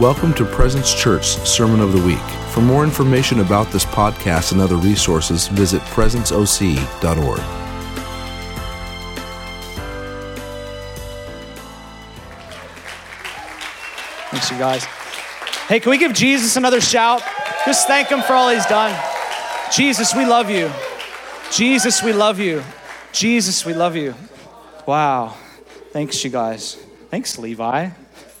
Welcome to Presence Church Sermon of the Week. For more information about this podcast and other resources, visit presenceoc.org. Thanks, you guys. Hey, can we give Jesus another shout? Just thank him for all he's done. Jesus, we love you. Jesus, we love you. Jesus, we love you. Wow. Thanks, you guys. Thanks, Levi.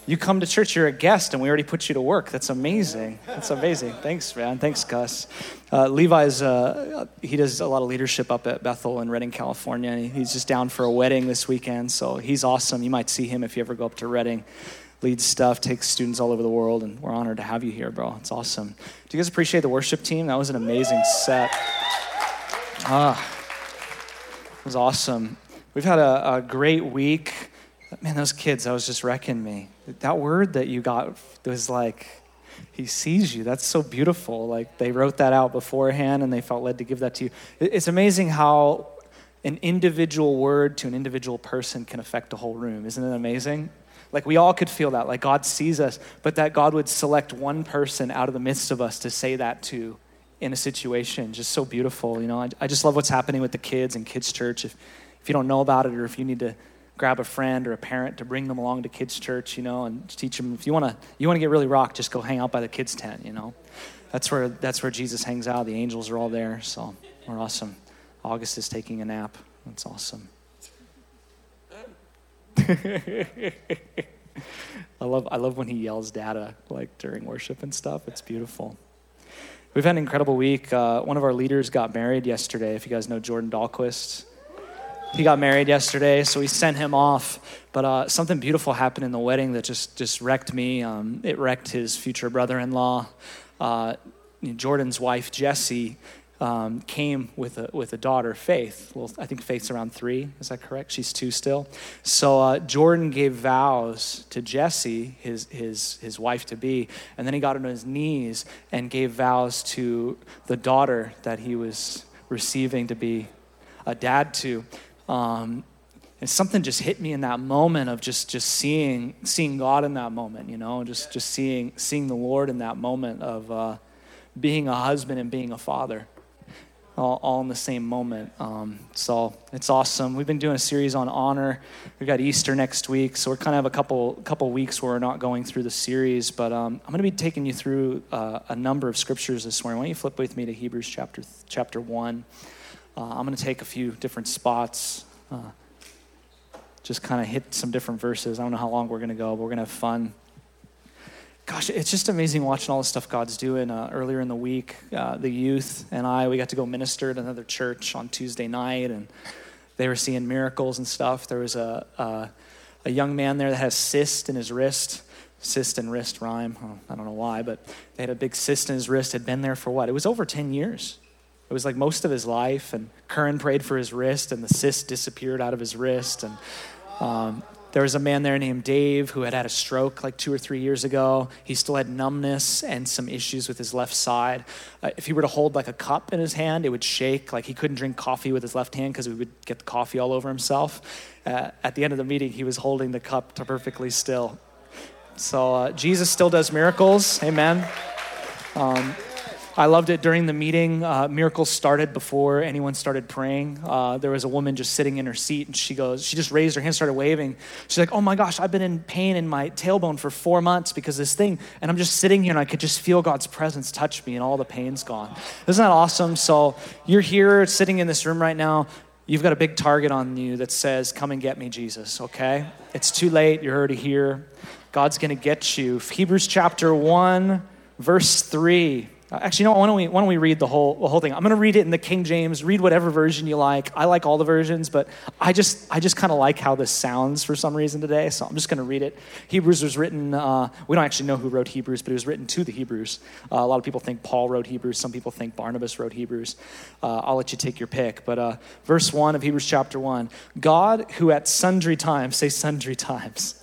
You come to church, you're a guest, and we already put you to work. That's amazing. That's amazing. Thanks, man. Thanks, Gus. Uh, Levi's, uh, he does a lot of leadership up at Bethel in Redding, California. He's just down for a wedding this weekend, so he's awesome. You might see him if you ever go up to Redding. Leads stuff, takes students all over the world, and we're honored to have you here, bro. It's awesome. Do you guys appreciate the worship team? That was an amazing set. Ah, it was awesome. We've had a, a great week. Man, those kids, that was just wrecking me. That word that you got was like, he sees you. That's so beautiful. Like they wrote that out beforehand and they felt led to give that to you. It's amazing how an individual word to an individual person can affect a whole room. Isn't it amazing? Like we all could feel that. Like God sees us, but that God would select one person out of the midst of us to say that to in a situation. Just so beautiful. You know, I, I just love what's happening with the kids and kids' church. If, if you don't know about it or if you need to grab a friend or a parent to bring them along to kids church, you know, and teach them. If you want to, you want to get really rocked, just go hang out by the kids tent, you know. That's where that's where Jesus hangs out. The angels are all there, so we're awesome. August is taking a nap. That's awesome. I love I love when he yells data like during worship and stuff. It's beautiful. We've had an incredible week. Uh, one of our leaders got married yesterday. If you guys know Jordan Dahlquist, he got married yesterday, so we sent him off. But uh, something beautiful happened in the wedding that just just wrecked me. Um, it wrecked his future brother-in-law. Uh, Jordan's wife Jessie um, came with a with a daughter, Faith. Well, I think Faith's around three. Is that correct? She's two still. So uh, Jordan gave vows to Jessie, his his his wife to be, and then he got on his knees and gave vows to the daughter that he was receiving to be a dad to. Um, and something just hit me in that moment of just just seeing seeing God in that moment, you know, just just seeing seeing the Lord in that moment of uh, being a husband and being a father, all, all in the same moment. Um, so it's awesome. We've been doing a series on honor. We've got Easter next week, so we're kind of have a couple couple weeks where we're not going through the series, but um, I'm going to be taking you through uh, a number of scriptures this morning. Why don't you flip with me to Hebrews chapter chapter one? Uh, I'm going to take a few different spots, uh, just kind of hit some different verses. I don't know how long we're going to go, but we're going to have fun. Gosh, it's just amazing watching all the stuff God's doing. Uh, earlier in the week, uh, the youth and I, we got to go minister at another church on Tuesday night, and they were seeing miracles and stuff. There was a, a, a young man there that has cyst in his wrist cyst and wrist rhyme. I don't know why, but they had a big cyst in his wrist, had been there for what? It was over 10 years. It was like most of his life, and Curran prayed for his wrist, and the cyst disappeared out of his wrist. And um, there was a man there named Dave who had had a stroke like two or three years ago. He still had numbness and some issues with his left side. Uh, if he were to hold like a cup in his hand, it would shake. Like he couldn't drink coffee with his left hand because he would get the coffee all over himself. Uh, at the end of the meeting, he was holding the cup perfectly still. So uh, Jesus still does miracles. Amen. Um, I loved it during the meeting. Uh, miracles started before anyone started praying. Uh, there was a woman just sitting in her seat, and she goes, she just raised her hand, started waving. She's like, "Oh my gosh, I've been in pain in my tailbone for four months because this thing, and I'm just sitting here, and I could just feel God's presence touch me, and all the pain's gone." Isn't that awesome? So you're here, sitting in this room right now. You've got a big target on you that says, "Come and get me, Jesus." Okay? It's too late. You're already here. God's going to get you. Hebrews chapter one, verse three. Uh, actually, no, why don't, we, why don't we read the whole, the whole thing? I'm going to read it in the King James. Read whatever version you like. I like all the versions, but I just, I just kind of like how this sounds for some reason today, so I'm just going to read it. Hebrews was written, uh, we don't actually know who wrote Hebrews, but it was written to the Hebrews. Uh, a lot of people think Paul wrote Hebrews. Some people think Barnabas wrote Hebrews. Uh, I'll let you take your pick. But uh, verse 1 of Hebrews chapter 1 God, who at sundry times, say sundry times,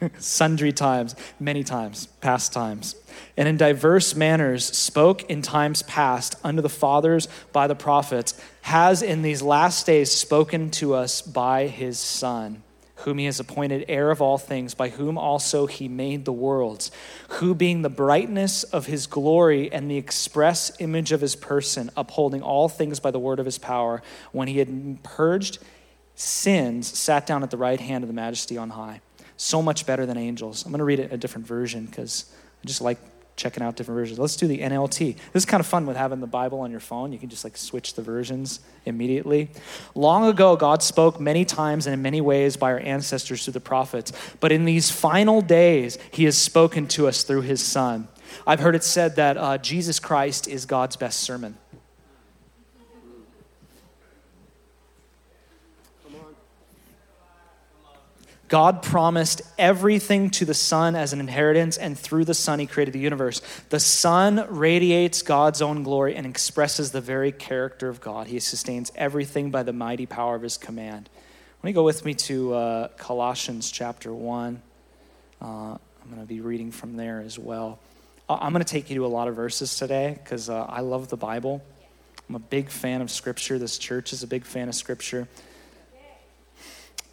sundry times, many times, past times and in diverse manners spoke in times past unto the fathers by the prophets, has in these last days spoken to us by his Son whom he has appointed heir of all things, by whom also he made the worlds, who being the brightness of his glory and the express image of his person, upholding all things by the word of his power, when he had purged sins, sat down at the right hand of the majesty on high. So much better than angels. I'm going to read it a different version because I just like checking out different versions. Let's do the NLT. This is kind of fun with having the Bible on your phone. You can just like switch the versions immediately. Long ago, God spoke many times and in many ways by our ancestors through the prophets. But in these final days, He has spoken to us through His Son. I've heard it said that uh, Jesus Christ is God's best sermon. God promised everything to the Son as an inheritance, and through the Son, He created the universe. The Son radiates God's own glory and expresses the very character of God. He sustains everything by the mighty power of His command. Let me go with me to uh, Colossians chapter 1. Uh, I'm going to be reading from there as well. I'm going to take you to a lot of verses today because uh, I love the Bible. I'm a big fan of Scripture. This church is a big fan of Scripture.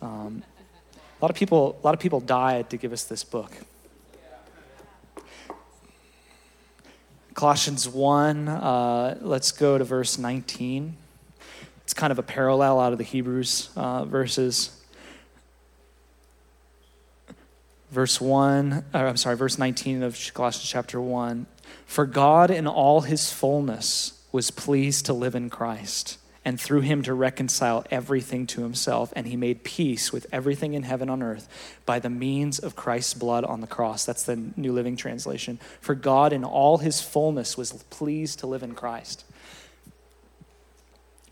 Um, a lot of people, a lot of people died to give us this book. Colossians 1, uh, let's go to verse 19. It's kind of a parallel out of the Hebrews uh, verses. Verse 1, or I'm sorry, verse 19 of Colossians chapter 1. For God in all his fullness was pleased to live in Christ and through him to reconcile everything to himself. And he made peace with everything in heaven on earth by the means of Christ's blood on the cross. That's the New Living Translation. For God, in all his fullness, was pleased to live in Christ.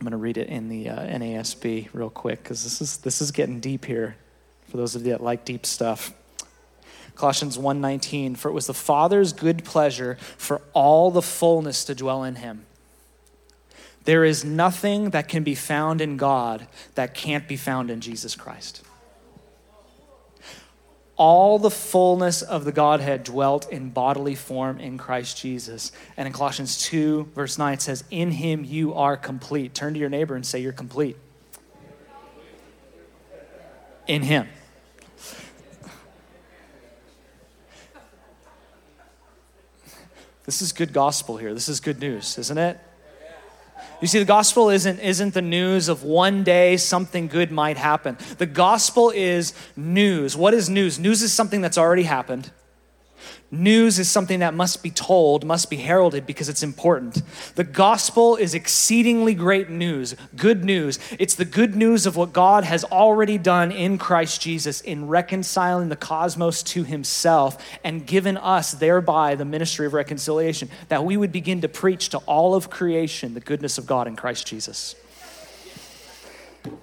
I'm going to read it in the uh, NASB real quick because this is, this is getting deep here for those of you that like deep stuff. Colossians 1:19 for it was the Father's good pleasure for all the fullness to dwell in him there is nothing that can be found in God that can't be found in Jesus Christ. All the fullness of the Godhead dwelt in bodily form in Christ Jesus. And in Colossians 2, verse 9, it says, In him you are complete. Turn to your neighbor and say, You're complete. In him. This is good gospel here. This is good news, isn't it? You see, the gospel isn't, isn't the news of one day something good might happen. The gospel is news. What is news? News is something that's already happened. News is something that must be told, must be heralded because it's important. The gospel is exceedingly great news, good news. It's the good news of what God has already done in Christ Jesus in reconciling the cosmos to himself and given us thereby the ministry of reconciliation, that we would begin to preach to all of creation the goodness of God in Christ Jesus.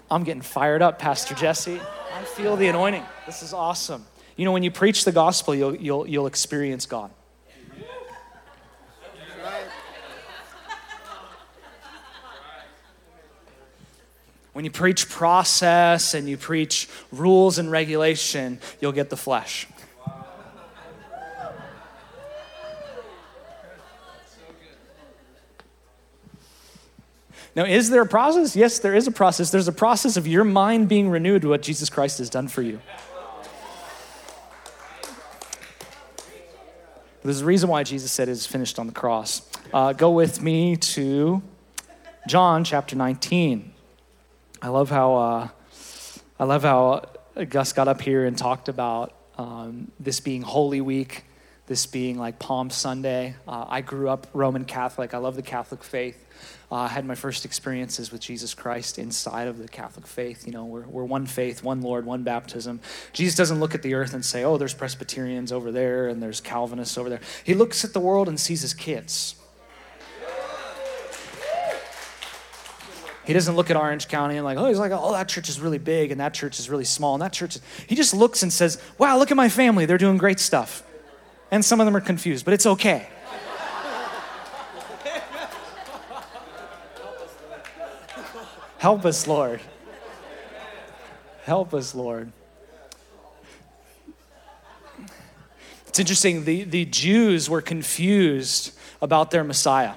I'm getting fired up, Pastor Jesse. I feel the anointing. This is awesome. You know, when you preach the gospel, you'll, you'll, you'll experience God. When you preach process and you preach rules and regulation, you'll get the flesh. Now, is there a process? Yes, there is a process. There's a process of your mind being renewed to what Jesus Christ has done for you. There's a reason why Jesus said it is finished on the cross. Uh, go with me to John chapter 19. I love how uh, I love how Gus got up here and talked about um, this being Holy Week, this being like Palm Sunday. Uh, I grew up Roman Catholic. I love the Catholic faith. Uh, I had my first experiences with Jesus Christ inside of the Catholic faith. You know, we're, we're one faith, one Lord, one baptism. Jesus doesn't look at the earth and say, oh, there's Presbyterians over there and there's Calvinists over there. He looks at the world and sees his kids. He doesn't look at Orange County and like, oh, he's like, oh, that church is really big and that church is really small and that church is. He just looks and says, wow, look at my family. They're doing great stuff. And some of them are confused, but it's okay. Help us, Lord. Help us, Lord. It's interesting, the, the Jews were confused about their Messiah,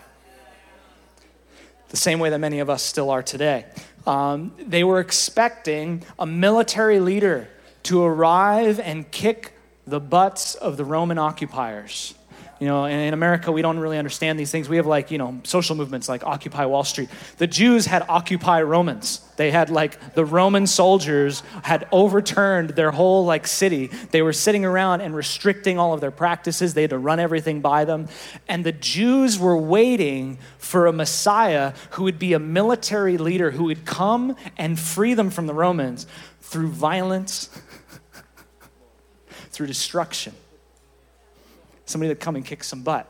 the same way that many of us still are today. Um, they were expecting a military leader to arrive and kick the butts of the Roman occupiers. You know, in, America, we don't really understand these things. We have like, you know, social movements like Occupy Wall Street. The Jews had Occupy Romans. They had like the Roman soldiers had overturned their whole like city. They were sitting around and restricting all of their practices. They had to run everything by them. And the Jews were waiting for a Messiah who would be a military leader who would come and free them from the Romans through violence, through destruction somebody that come and kick some butt.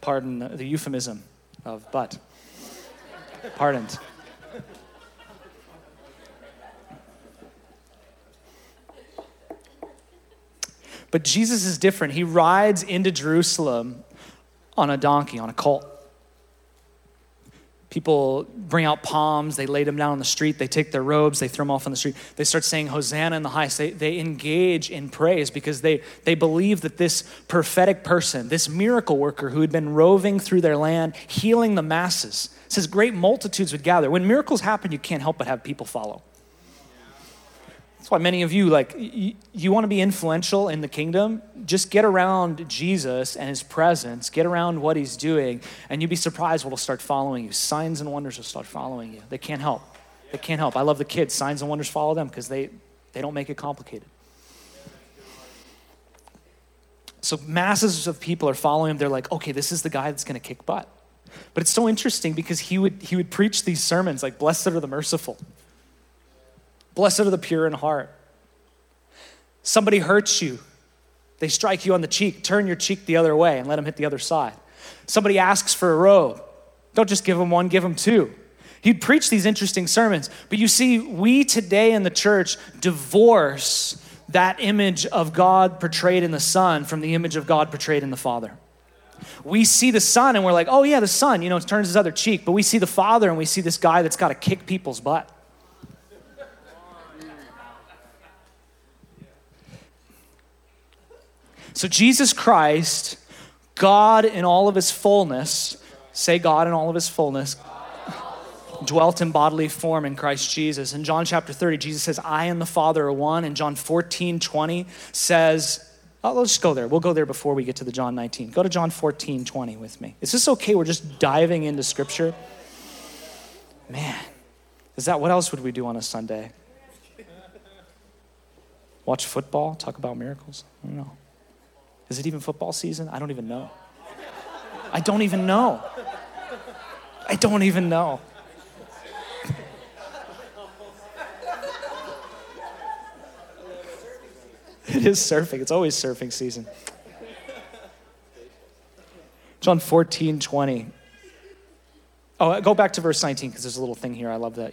Pardon the, the euphemism of butt. Pardoned. But Jesus is different. He rides into Jerusalem on a donkey, on a colt. People bring out palms, they lay them down on the street, they take their robes, they throw them off on the street. They start saying Hosanna in the highest. They, they engage in praise because they, they believe that this prophetic person, this miracle worker who had been roving through their land, healing the masses, says great multitudes would gather. When miracles happen, you can't help but have people follow. That's why many of you, like, you, you want to be influential in the kingdom, just get around Jesus and his presence, get around what he's doing, and you'd be surprised what will start following you. Signs and wonders will start following you. They can't help. They can't help. I love the kids. Signs and wonders follow them because they, they don't make it complicated. So masses of people are following him. They're like, okay, this is the guy that's going to kick butt. But it's so interesting because he would, he would preach these sermons like, blessed are the merciful. Blessed are the pure in heart. Somebody hurts you, they strike you on the cheek, turn your cheek the other way and let them hit the other side. Somebody asks for a robe, don't just give them one, give them two. He'd preach these interesting sermons. But you see, we today in the church divorce that image of God portrayed in the Son from the image of God portrayed in the Father. We see the Son and we're like, oh yeah, the Son, you know, turns his other cheek. But we see the Father and we see this guy that's got to kick people's butt. So, Jesus Christ, God in all of his fullness, say God in all of his fullness, dwelt in bodily form in Christ Jesus. In John chapter 30, Jesus says, I and the Father are one. And John 14, 20 says, oh, let's just go there. We'll go there before we get to the John 19. Go to John 14, 20 with me. Is this okay? We're just diving into scripture. Man, is that what else would we do on a Sunday? Watch football, talk about miracles? I don't know. Is it even football season? I don't even know. I don't even know. I don't even know. It is surfing. It's always surfing season. John 14, 20. Oh, go back to verse 19 because there's a little thing here. I love that.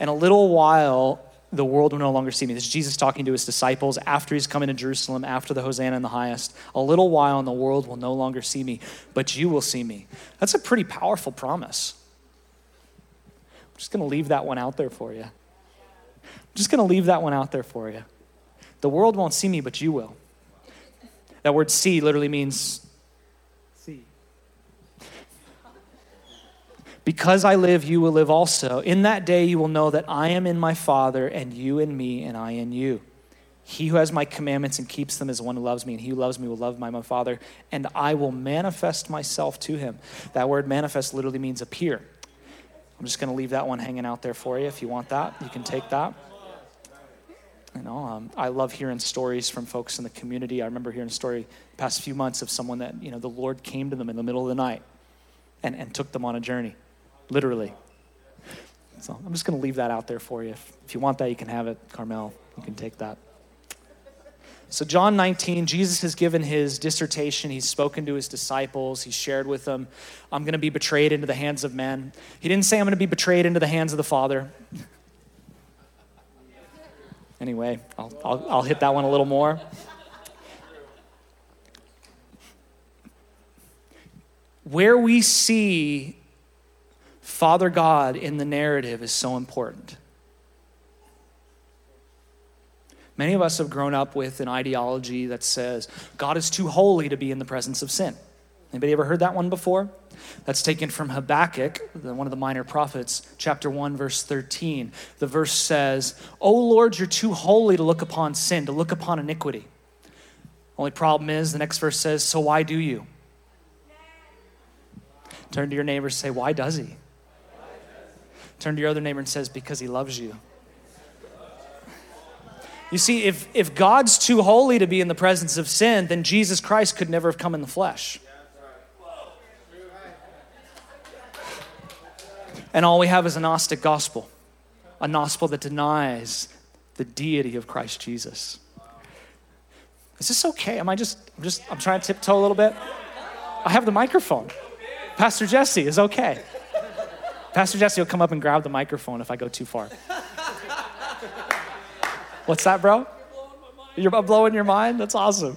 And a little while the world will no longer see me. This is Jesus talking to his disciples after he's come into Jerusalem, after the Hosanna in the highest. A little while and the world will no longer see me, but you will see me. That's a pretty powerful promise. I'm just going to leave that one out there for you. I'm just going to leave that one out there for you. The world won't see me, but you will. That word see literally means Because I live, you will live also. In that day, you will know that I am in my Father, and you in me, and I in you. He who has my commandments and keeps them is one who loves me, and he who loves me will love my, my Father, and I will manifest myself to him. That word manifest literally means appear. I'm just going to leave that one hanging out there for you. If you want that, you can take that. You know, um, I love hearing stories from folks in the community. I remember hearing a story past few months of someone that, you know, the Lord came to them in the middle of the night and, and took them on a journey literally. So I'm just going to leave that out there for you. If, if you want that, you can have it. Carmel, you can take that. So, John 19, Jesus has given his dissertation. He's spoken to his disciples. He's shared with them, I'm going to be betrayed into the hands of men. He didn't say, I'm going to be betrayed into the hands of the Father. Anyway, I'll, I'll, I'll hit that one a little more. Where we see Father God in the narrative is so important. Many of us have grown up with an ideology that says God is too holy to be in the presence of sin. Anybody ever heard that one before? That's taken from Habakkuk, one of the minor prophets, chapter 1, verse 13. The verse says, O Lord, you're too holy to look upon sin, to look upon iniquity. Only problem is, the next verse says, So why do you? Turn to your neighbor and say, Why does he? Turn to your other neighbor and says, Because he loves you. You see, if, if God's too holy to be in the presence of sin, then Jesus Christ could never have come in the flesh. And all we have is a Gnostic gospel, a gospel that denies the deity of Christ Jesus. Is this okay? Am I just, I'm just, I'm trying to tiptoe a little bit? I have the microphone. Pastor Jesse is okay. Pastor Jesse will come up and grab the microphone if I go too far. What's that, bro? You're blowing your mind? That's awesome.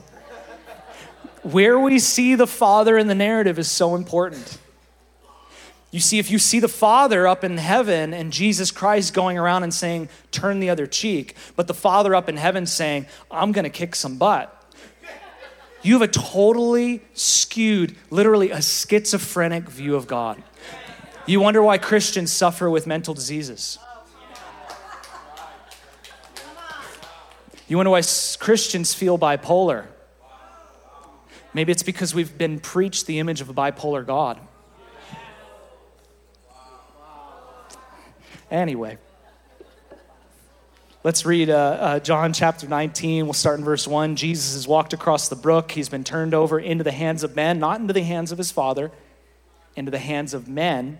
Where we see the Father in the narrative is so important. You see, if you see the Father up in heaven and Jesus Christ going around and saying, turn the other cheek, but the Father up in heaven saying, I'm going to kick some butt, you have a totally skewed, literally a schizophrenic view of God. You wonder why Christians suffer with mental diseases. You wonder why Christians feel bipolar. Maybe it's because we've been preached the image of a bipolar God. Anyway, let's read uh, uh, John chapter 19. We'll start in verse 1. Jesus has walked across the brook. He's been turned over into the hands of men, not into the hands of his Father, into the hands of men.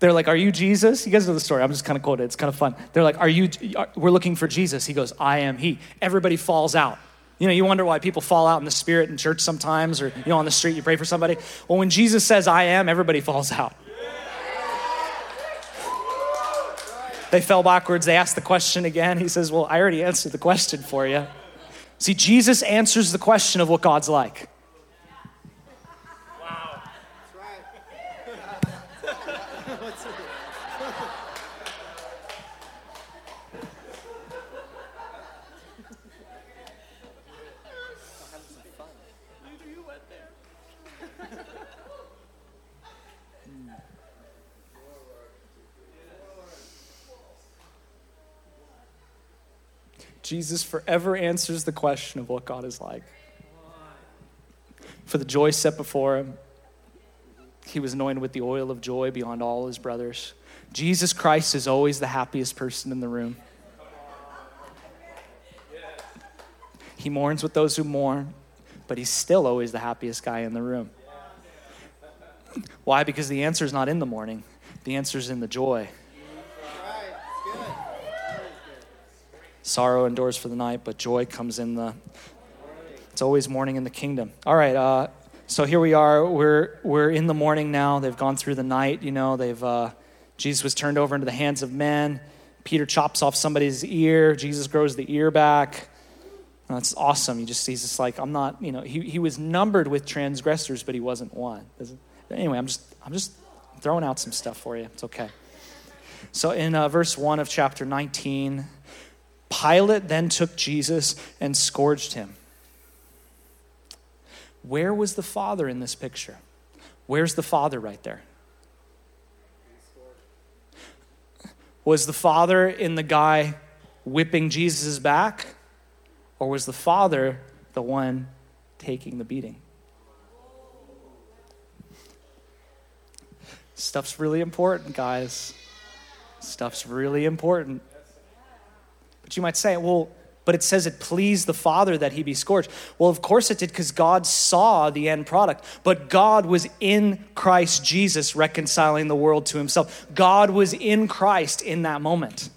They're like, Are you Jesus? You guys know the story. I'm just kind of it. It's kind of fun. They're like, Are you, we're looking for Jesus. He goes, I am He. Everybody falls out. You know, you wonder why people fall out in the spirit in church sometimes, or, you know, on the street, you pray for somebody. Well, when Jesus says, I am, everybody falls out. They fell backwards. They asked the question again. He says, Well, I already answered the question for you. See, Jesus answers the question of what God's like. Jesus forever answers the question of what God is like. For the joy set before him, he was anointed with the oil of joy beyond all his brothers. Jesus Christ is always the happiest person in the room. He mourns with those who mourn, but he's still always the happiest guy in the room. Why? Because the answer is not in the mourning, the answer is in the joy. Sorrow endures for the night, but joy comes in the. It's always morning in the kingdom. All right, uh, so here we are. We're we're in the morning now. They've gone through the night. You know, they've uh, Jesus was turned over into the hands of men. Peter chops off somebody's ear. Jesus grows the ear back. That's awesome. He just he's just like I'm not. You know, he he was numbered with transgressors, but he wasn't one. Anyway, I'm just I'm just throwing out some stuff for you. It's okay. So in uh, verse one of chapter 19. Pilate then took Jesus and scourged him. Where was the Father in this picture? Where's the Father right there? Was the Father in the guy whipping Jesus' back? Or was the Father the one taking the beating? Stuff's really important, guys. Stuff's really important. But you might say, well, but it says it pleased the Father that he be scourged. Well, of course it did because God saw the end product. But God was in Christ Jesus reconciling the world to himself. God was in Christ in that moment.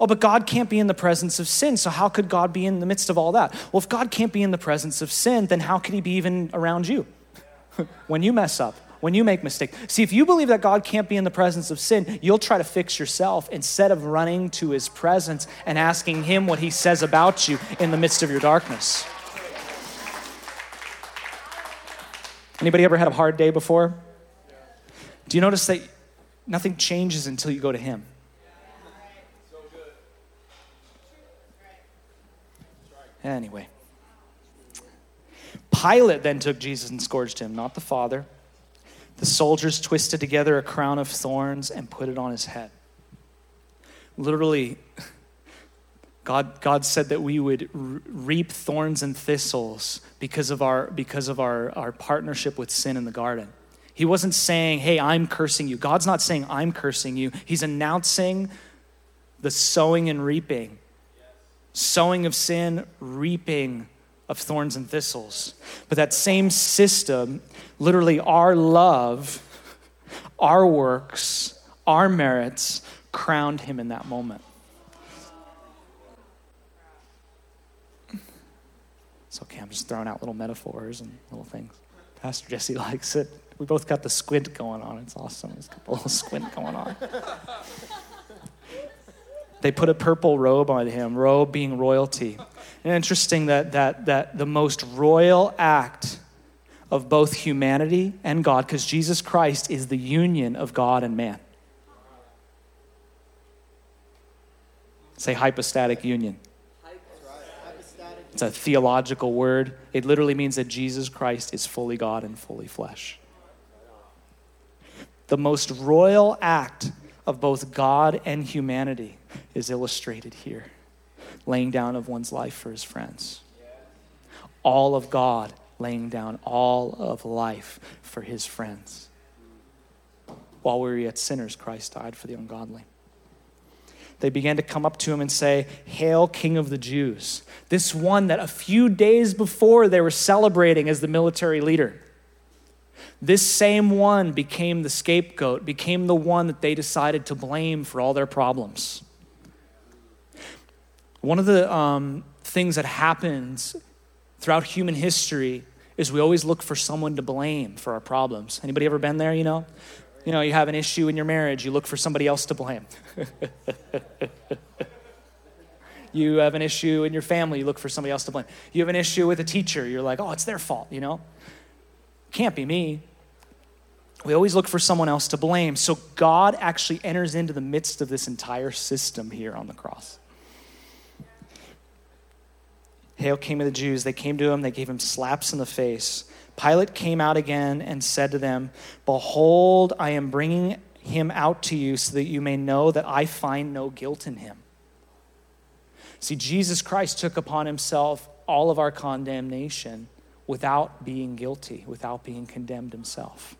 Oh, but God can't be in the presence of sin, so how could God be in the midst of all that? Well, if God can't be in the presence of sin, then how can he be even around you when you mess up? When you make mistakes. See, if you believe that God can't be in the presence of sin, you'll try to fix yourself instead of running to his presence and asking him what he says about you in the midst of your darkness. Anybody ever had a hard day before? Do you notice that nothing changes until you go to him? Anyway. Pilate then took Jesus and scourged him, not the Father. The soldiers twisted together a crown of thorns and put it on his head. Literally, God, God said that we would reap thorns and thistles because of, our, because of our, our partnership with sin in the garden. He wasn't saying, hey, I'm cursing you. God's not saying, I'm cursing you. He's announcing the sowing and reaping. Sowing of sin, reaping of thorns and thistles. But that same system, literally, our love, our works, our merits, crowned him in that moment. It's okay, I'm just throwing out little metaphors and little things. Pastor Jesse likes it. We both got the squint going on. It's awesome. Got a little squint going on. They put a purple robe on him, robe being royalty. And interesting that, that, that the most royal act of both humanity and God, because Jesus Christ is the union of God and man. Say hypostatic union. It's a theological word. It literally means that Jesus Christ is fully God and fully flesh. The most royal act of both God and humanity is illustrated here laying down of one's life for his friends. All of God laying down all of life for his friends. While we were yet sinners, Christ died for the ungodly. They began to come up to him and say, Hail, King of the Jews. This one that a few days before they were celebrating as the military leader. This same one became the scapegoat, became the one that they decided to blame for all their problems. One of the um, things that happens throughout human history is we always look for someone to blame for our problems. Anybody ever been there, you know? You know, you have an issue in your marriage, you look for somebody else to blame. you have an issue in your family, you look for somebody else to blame. You have an issue with a teacher, you're like, oh, it's their fault, you know? Can't be me. We always look for someone else to blame. So God actually enters into the midst of this entire system here on the cross. Hail came to the Jews. They came to him, they gave him slaps in the face. Pilate came out again and said to them, Behold, I am bringing him out to you so that you may know that I find no guilt in him. See, Jesus Christ took upon himself all of our condemnation without being guilty, without being condemned himself.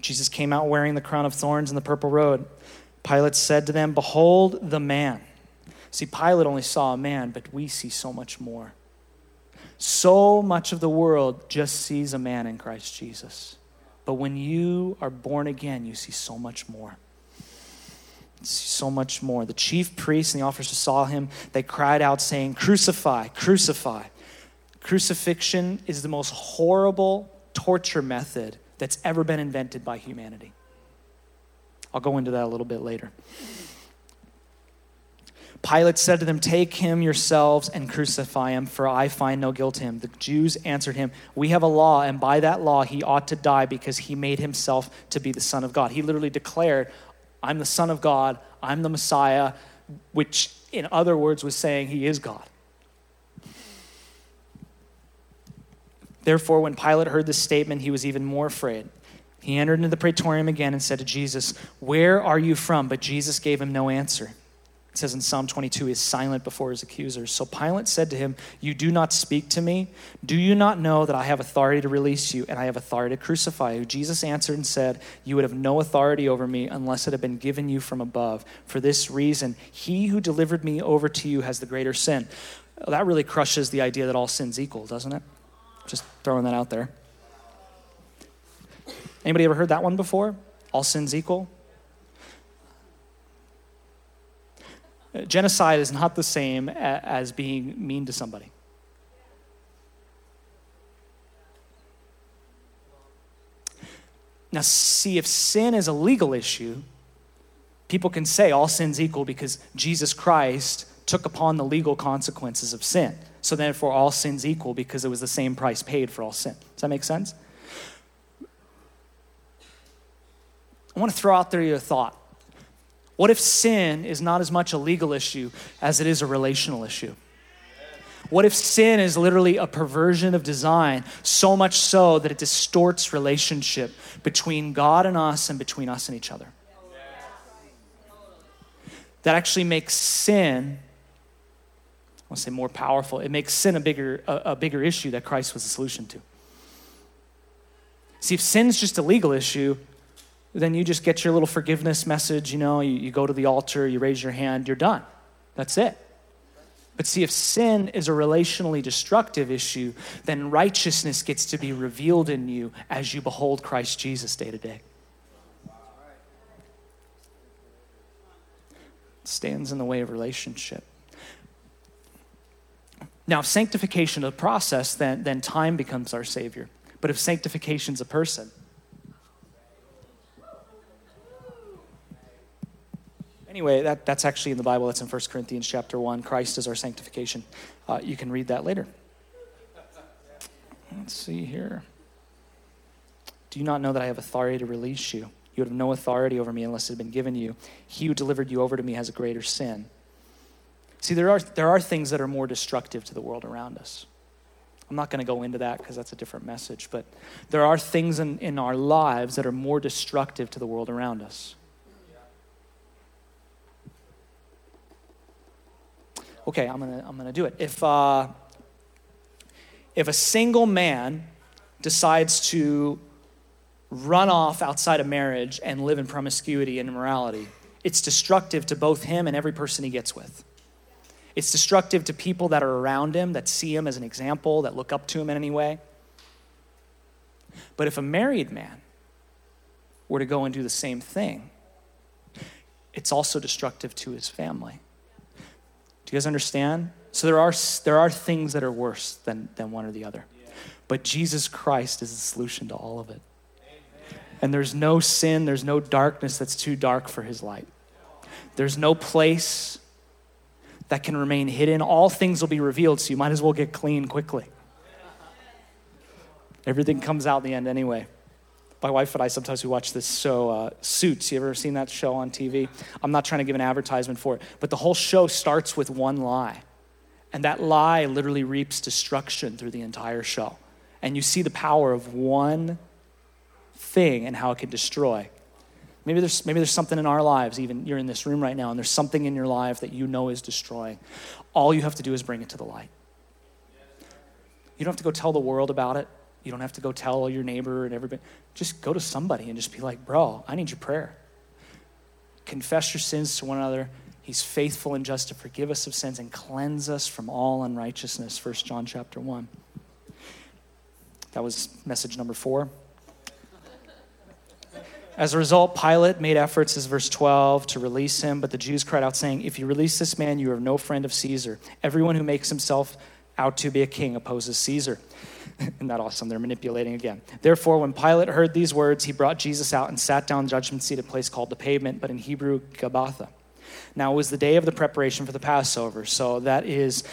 Jesus came out wearing the crown of thorns and the purple robe. Pilate said to them, Behold the man. See, Pilate only saw a man, but we see so much more. So much of the world just sees a man in Christ Jesus. But when you are born again, you see so much more. So much more. The chief priests and the officers saw him. They cried out, saying, Crucify, crucify. Crucifixion is the most horrible torture method that's ever been invented by humanity. I'll go into that a little bit later. Pilate said to them, Take him yourselves and crucify him, for I find no guilt in him. The Jews answered him, We have a law, and by that law he ought to die because he made himself to be the Son of God. He literally declared, I'm the Son of God, I'm the Messiah, which in other words was saying he is God. Therefore, when Pilate heard this statement, he was even more afraid. He entered into the praetorium again and said to Jesus, Where are you from? But Jesus gave him no answer. It says in Psalm 22, he is silent before his accusers. So Pilate said to him, You do not speak to me? Do you not know that I have authority to release you and I have authority to crucify you? Jesus answered and said, You would have no authority over me unless it had been given you from above. For this reason, he who delivered me over to you has the greater sin. That really crushes the idea that all sin's equal, doesn't it? Just throwing that out there. Anybody ever heard that one before? All sins equal? Genocide is not the same as being mean to somebody. Now, see, if sin is a legal issue, people can say all sin's equal because Jesus Christ took upon the legal consequences of sin. So therefore, all sin's equal because it was the same price paid for all sin. Does that make sense? I want to throw out there your thought. What if sin is not as much a legal issue as it is a relational issue? What if sin is literally a perversion of design, so much so that it distorts relationship between God and us and between us and each other? That actually makes sin, I want to say more powerful, it makes sin a bigger, a, a bigger issue that Christ was the solution to. See, if sin's just a legal issue, then you just get your little forgiveness message, you know, you, you go to the altar, you raise your hand, you're done. That's it. But see, if sin is a relationally destructive issue, then righteousness gets to be revealed in you as you behold Christ Jesus day to day. Stands in the way of relationship. Now, if sanctification is a process, then, then time becomes our Savior. But if sanctification is a person, Anyway, that, that's actually in the Bible. That's in 1 Corinthians chapter 1. Christ is our sanctification. Uh, you can read that later. Let's see here. Do you not know that I have authority to release you? You would have no authority over me unless it had been given you. He who delivered you over to me has a greater sin. See, there are, there are things that are more destructive to the world around us. I'm not going to go into that because that's a different message, but there are things in, in our lives that are more destructive to the world around us. Okay, I'm gonna, I'm gonna do it. If, uh, if a single man decides to run off outside of marriage and live in promiscuity and immorality, it's destructive to both him and every person he gets with. It's destructive to people that are around him, that see him as an example, that look up to him in any way. But if a married man were to go and do the same thing, it's also destructive to his family. You guys understand? So there are, there are things that are worse than, than one or the other. But Jesus Christ is the solution to all of it. And there's no sin, there's no darkness that's too dark for his light. There's no place that can remain hidden. All things will be revealed, so you might as well get clean quickly. Everything comes out in the end anyway my wife and I sometimes we watch this show, uh, Suits. You ever seen that show on TV? I'm not trying to give an advertisement for it, but the whole show starts with one lie. And that lie literally reaps destruction through the entire show. And you see the power of one thing and how it can destroy. Maybe there's, maybe there's something in our lives, even you're in this room right now, and there's something in your life that you know is destroying. All you have to do is bring it to the light. You don't have to go tell the world about it. You don't have to go tell your neighbor and everybody. Just go to somebody and just be like, bro, I need your prayer. Confess your sins to one another. He's faithful and just to forgive us of sins and cleanse us from all unrighteousness. 1 John chapter 1. That was message number four. As a result, Pilate made efforts, as verse 12, to release him, but the Jews cried out, saying, If you release this man, you are no friend of Caesar. Everyone who makes himself out to be a king opposes Caesar. Isn't that awesome? They're manipulating again. Therefore, when Pilate heard these words, he brought Jesus out and sat down judgment seat at a place called the pavement, but in Hebrew, Gabbatha. Now, it was the day of the preparation for the Passover. So that is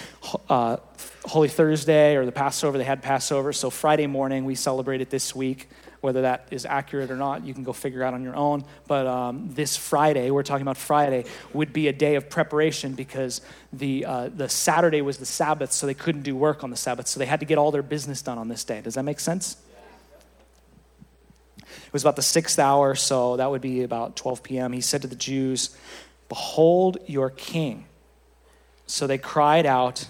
uh, Holy Thursday or the Passover. They had Passover. So Friday morning, we celebrated this week. Whether that is accurate or not, you can go figure out on your own. But um, this Friday, we're talking about Friday, would be a day of preparation because the, uh, the Saturday was the Sabbath, so they couldn't do work on the Sabbath. So they had to get all their business done on this day. Does that make sense? It was about the sixth hour, so that would be about 12 p.m. He said to the Jews, Behold your king. So they cried out,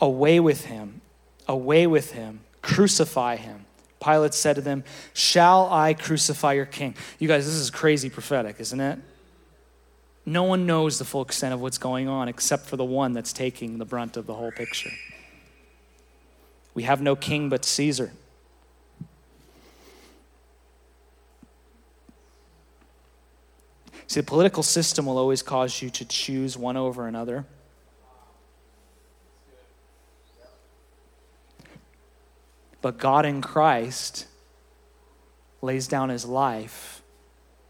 Away with him, away with him, crucify him. Pilate said to them, Shall I crucify your king? You guys, this is crazy prophetic, isn't it? No one knows the full extent of what's going on except for the one that's taking the brunt of the whole picture. We have no king but Caesar. See, the political system will always cause you to choose one over another. But God in Christ lays down his life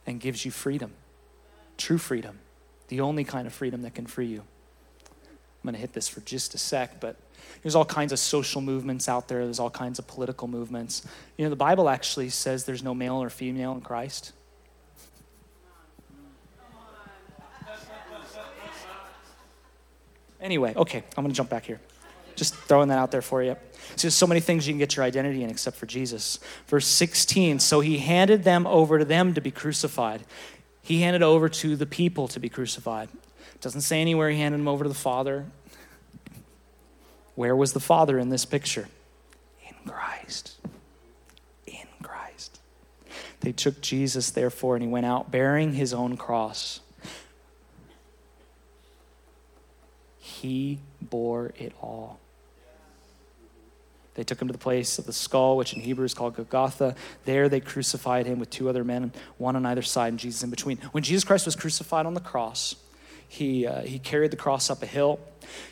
and gives you freedom, true freedom, the only kind of freedom that can free you. I'm going to hit this for just a sec, but there's all kinds of social movements out there. There's all kinds of political movements. You know, the Bible actually says there's no male or female in Christ. Anyway, okay, I'm going to jump back here Just throwing that out there for you. So there's so many things you can get your identity in except for Jesus. Verse 16, so he handed them over to them to be crucified. He handed over to the people to be crucified. Doesn't say anywhere he handed them over to the Father. Where was the Father in this picture? In Christ. In Christ. They took Jesus, therefore, and he went out bearing his own cross. He bore it all. They took him to the place of the skull, which in Hebrew is called Golgotha. There they crucified him with two other men, one on either side, and Jesus in between. When Jesus Christ was crucified on the cross, he, uh, he carried the cross up a hill.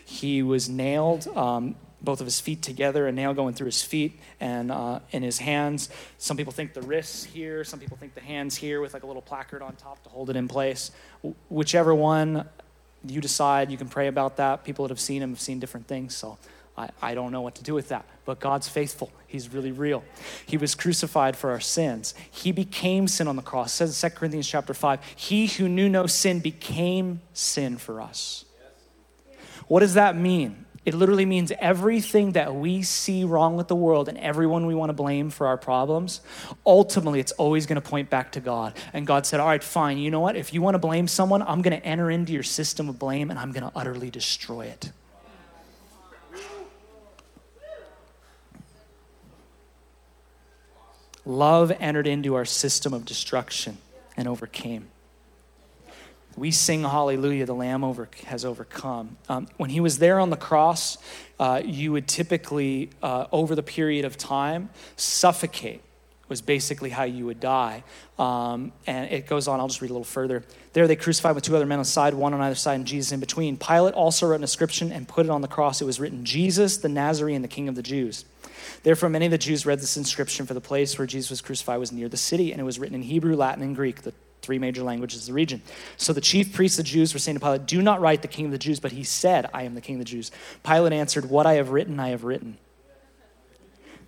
He was nailed, um, both of his feet together, a nail going through his feet and uh, in his hands. Some people think the wrists here, some people think the hands here with like a little placard on top to hold it in place. whichever one you decide, you can pray about that. People that have seen him have seen different things. So I, I don't know what to do with that. But God's faithful. He's really real. He was crucified for our sins. He became sin on the cross. It says in 2 Corinthians chapter 5, he who knew no sin became sin for us. What does that mean? It literally means everything that we see wrong with the world and everyone we want to blame for our problems, ultimately it's always going to point back to God. And God said, All right, fine, you know what? If you want to blame someone, I'm going to enter into your system of blame and I'm going to utterly destroy it. Love entered into our system of destruction and overcame. We sing hallelujah, the Lamb over, has overcome. Um, when he was there on the cross, uh, you would typically, uh, over the period of time, suffocate was basically how you would die. Um, and it goes on, I'll just read a little further. There they crucified with two other men on the side, one on either side, and Jesus in between. Pilate also wrote an inscription and put it on the cross. It was written, Jesus, the Nazarene, the King of the Jews. Therefore, many of the Jews read this inscription, for the place where Jesus was crucified was near the city, and it was written in Hebrew, Latin, and Greek, the three major languages of the region. So the chief priests of the Jews were saying to Pilate, Do not write the king of the Jews, but he said, I am the king of the Jews. Pilate answered, What I have written, I have written.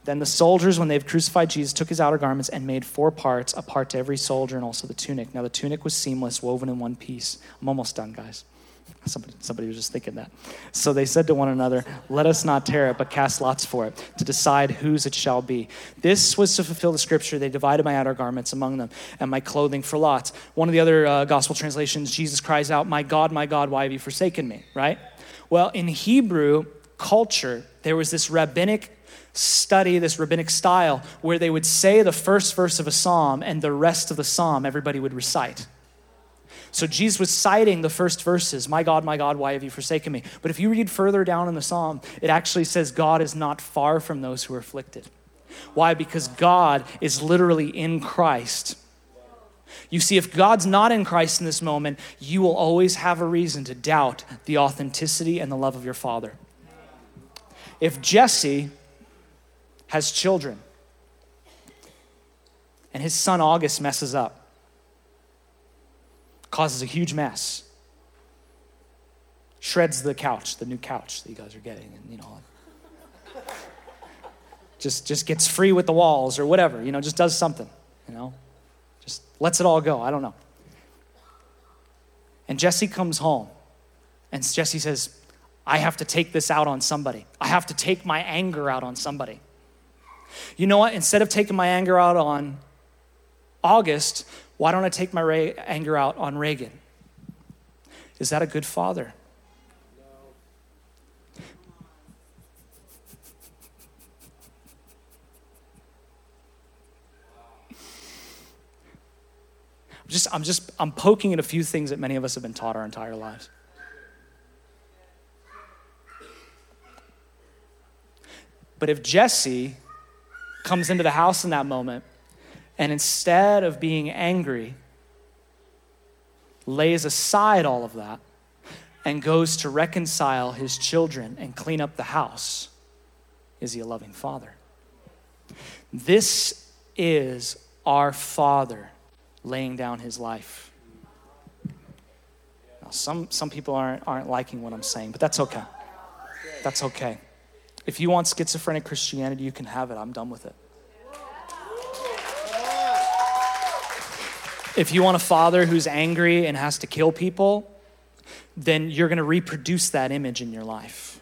Then the soldiers, when they had crucified Jesus, took his outer garments and made four parts, a part to every soldier, and also the tunic. Now the tunic was seamless, woven in one piece. I'm almost done, guys. Somebody, somebody was just thinking that. So they said to one another, Let us not tear it, but cast lots for it, to decide whose it shall be. This was to fulfill the scripture. They divided my outer garments among them, and my clothing for lots. One of the other uh, gospel translations, Jesus cries out, My God, my God, why have you forsaken me? Right? Well, in Hebrew culture, there was this rabbinic study, this rabbinic style, where they would say the first verse of a psalm, and the rest of the psalm everybody would recite. So Jesus was citing the first verses, My God, my God, why have you forsaken me? But if you read further down in the psalm, it actually says, God is not far from those who are afflicted. Why? Because God is literally in Christ. You see, if God's not in Christ in this moment, you will always have a reason to doubt the authenticity and the love of your Father. If Jesse has children and his son August messes up, causes a huge mess. Shreds the couch, the new couch that you guys are getting, and you know, just just gets free with the walls or whatever, you know, just does something, you know, just lets it all go. I don't know. And Jesse comes home, and Jesse says, I have to take this out on somebody. I have to take my anger out on somebody. You know what? Instead of taking my anger out on August, why don't I take my anger out on Reagan? Is that a good father? I'm just, I'm just, I'm poking at a few things that many of us have been taught our entire lives. But if Jesse comes into the house in that moment and instead of being angry, lays aside all of that and goes to reconcile his children and clean up the house, is he a loving father? This is our Father laying down his life. Now, some, some people aren't, aren't liking what I'm saying, but that's okay. That's okay. If you want schizophrenic Christianity, you can have it. I'm done with it. If you want a father who's angry and has to kill people, then you're going to reproduce that image in your life.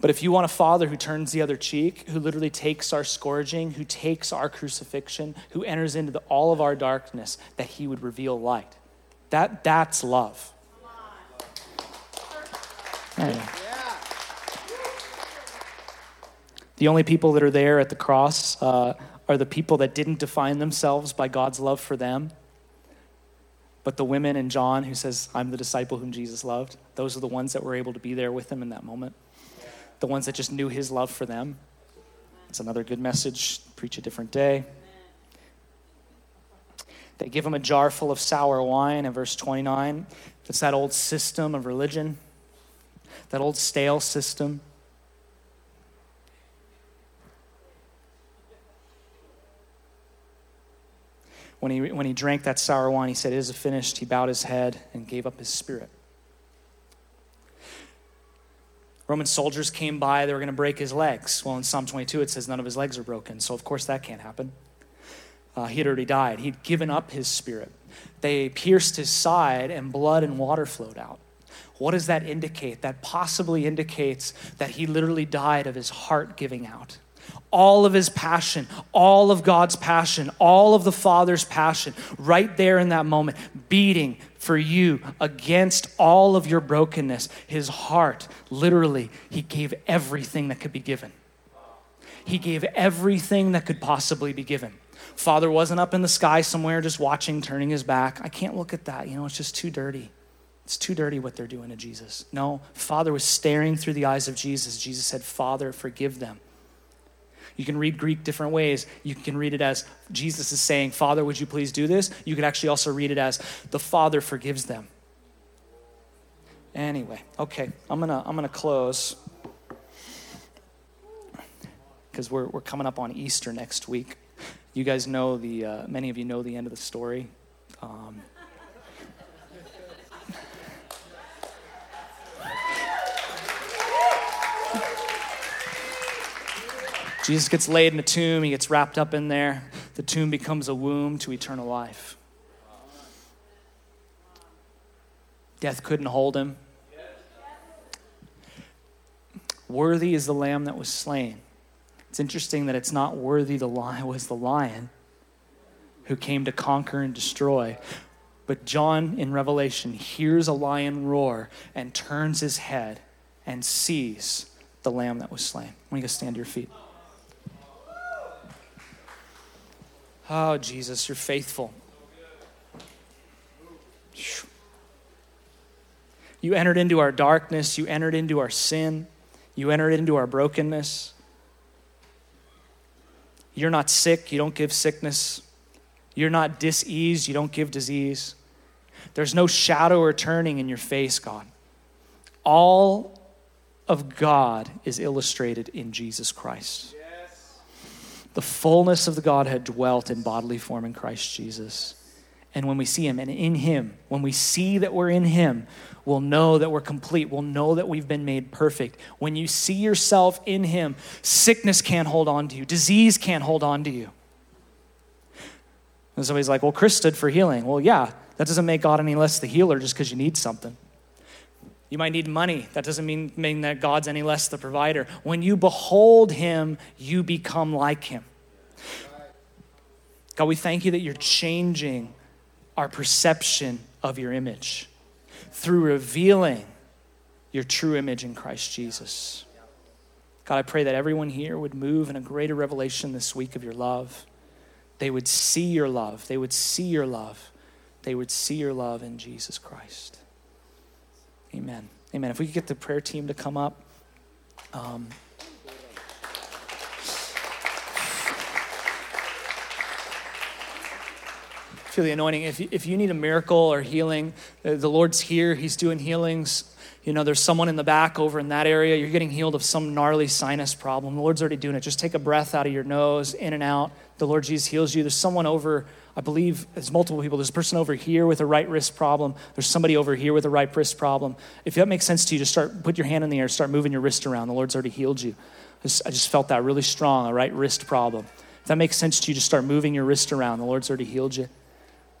But if you want a father who turns the other cheek, who literally takes our scourging, who takes our crucifixion, who enters into the, all of our darkness, that he would reveal light. That, that's love. The only people that are there at the cross uh, are the people that didn't define themselves by God's love for them. But the women and John, who says, I'm the disciple whom Jesus loved, those are the ones that were able to be there with him in that moment the ones that just knew his love for them. It's another good message. Preach a different day. They give him a jar full of sour wine in verse 29. It's that old system of religion, that old stale system. When he, when he drank that sour wine, he said, It is finished. He bowed his head and gave up his spirit. Roman soldiers came by, they were going to break his legs. Well, in Psalm 22, it says none of his legs are broken. So, of course, that can't happen. Uh, he had already died. He'd given up his spirit. They pierced his side, and blood and water flowed out. What does that indicate? That possibly indicates that he literally died of his heart giving out all of his passion, all of God's passion, all of the Father's passion, right there in that moment, beating for you against all of your brokenness. His heart, literally, he gave everything that could be given. He gave everything that could possibly be given. Father wasn't up in the sky somewhere just watching, turning his back. I can't look at that. You know, it's just too dirty. It's too dirty what they're doing to Jesus. No, Father was staring through the eyes of Jesus. Jesus said, Father, forgive them you can read Greek different ways. You can read it as Jesus is saying, Father, would you please do this? You could actually also read it as the Father forgives them. Anyway, okay, I'm gonna I'm gonna close because we're we're coming up on Easter next week. You guys know the uh, many of you know the end of the story. Um, Jesus gets laid in a tomb, he gets wrapped up in there. The tomb becomes a womb to eternal life. Death couldn't hold him. Worthy is the lamb that was slain. It's interesting that it's not worthy the lion was the lion who came to conquer and destroy. But John in Revelation hears a lion roar and turns his head and sees the lamb that was slain. When you go stand to your feet. Oh, Jesus, you're faithful. You entered into our darkness. You entered into our sin. You entered into our brokenness. You're not sick. You don't give sickness. You're not diseased. You don't give disease. There's no shadow or turning in your face, God. All of God is illustrated in Jesus Christ the fullness of the Godhead dwelt in bodily form in Christ Jesus. And when we see Him and in Him, when we see that we're in Him, we'll know that we're complete. We'll know that we've been made perfect. When you see yourself in Him, sickness can't hold on to you, disease can't hold on to you. And somebody's like, well, Chris stood for healing. Well, yeah, that doesn't make God any less the healer just because you need something. You might need money. That doesn't mean, mean that God's any less the provider. When you behold him, you become like him. God, we thank you that you're changing our perception of your image through revealing your true image in Christ Jesus. God, I pray that everyone here would move in a greater revelation this week of your love. They would see your love. They would see your love. They would see your love in Jesus Christ. Amen. Amen. If we could get the prayer team to come up. Um, feel the anointing. If if you need a miracle or healing, uh, the Lord's here. He's doing healings. You know, there's someone in the back over in that area. You're getting healed of some gnarly sinus problem. The Lord's already doing it. Just take a breath out of your nose, in and out. The Lord Jesus heals you. There's someone over I believe there's multiple people. There's a person over here with a right wrist problem. There's somebody over here with a right wrist problem. If that makes sense to you, just start put your hand in the air, start moving your wrist around. The Lord's already healed you. I just, I just felt that really strong, a right wrist problem. If that makes sense to you, just start moving your wrist around. The Lord's already healed you.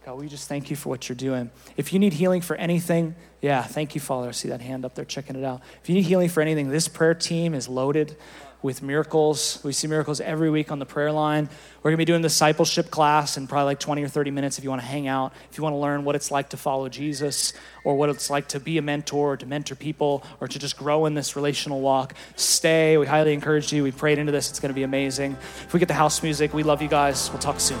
God, we just thank you for what you're doing. If you need healing for anything, yeah, thank you, Father. I see that hand up there checking it out. If you need healing for anything, this prayer team is loaded with miracles. We see miracles every week on the prayer line. We're going to be doing discipleship class in probably like 20 or 30 minutes if you want to hang out, if you want to learn what it's like to follow Jesus or what it's like to be a mentor or to mentor people or to just grow in this relational walk. Stay. We highly encourage you. We prayed into this. It's going to be amazing. If we get the house music, we love you guys. We'll talk soon.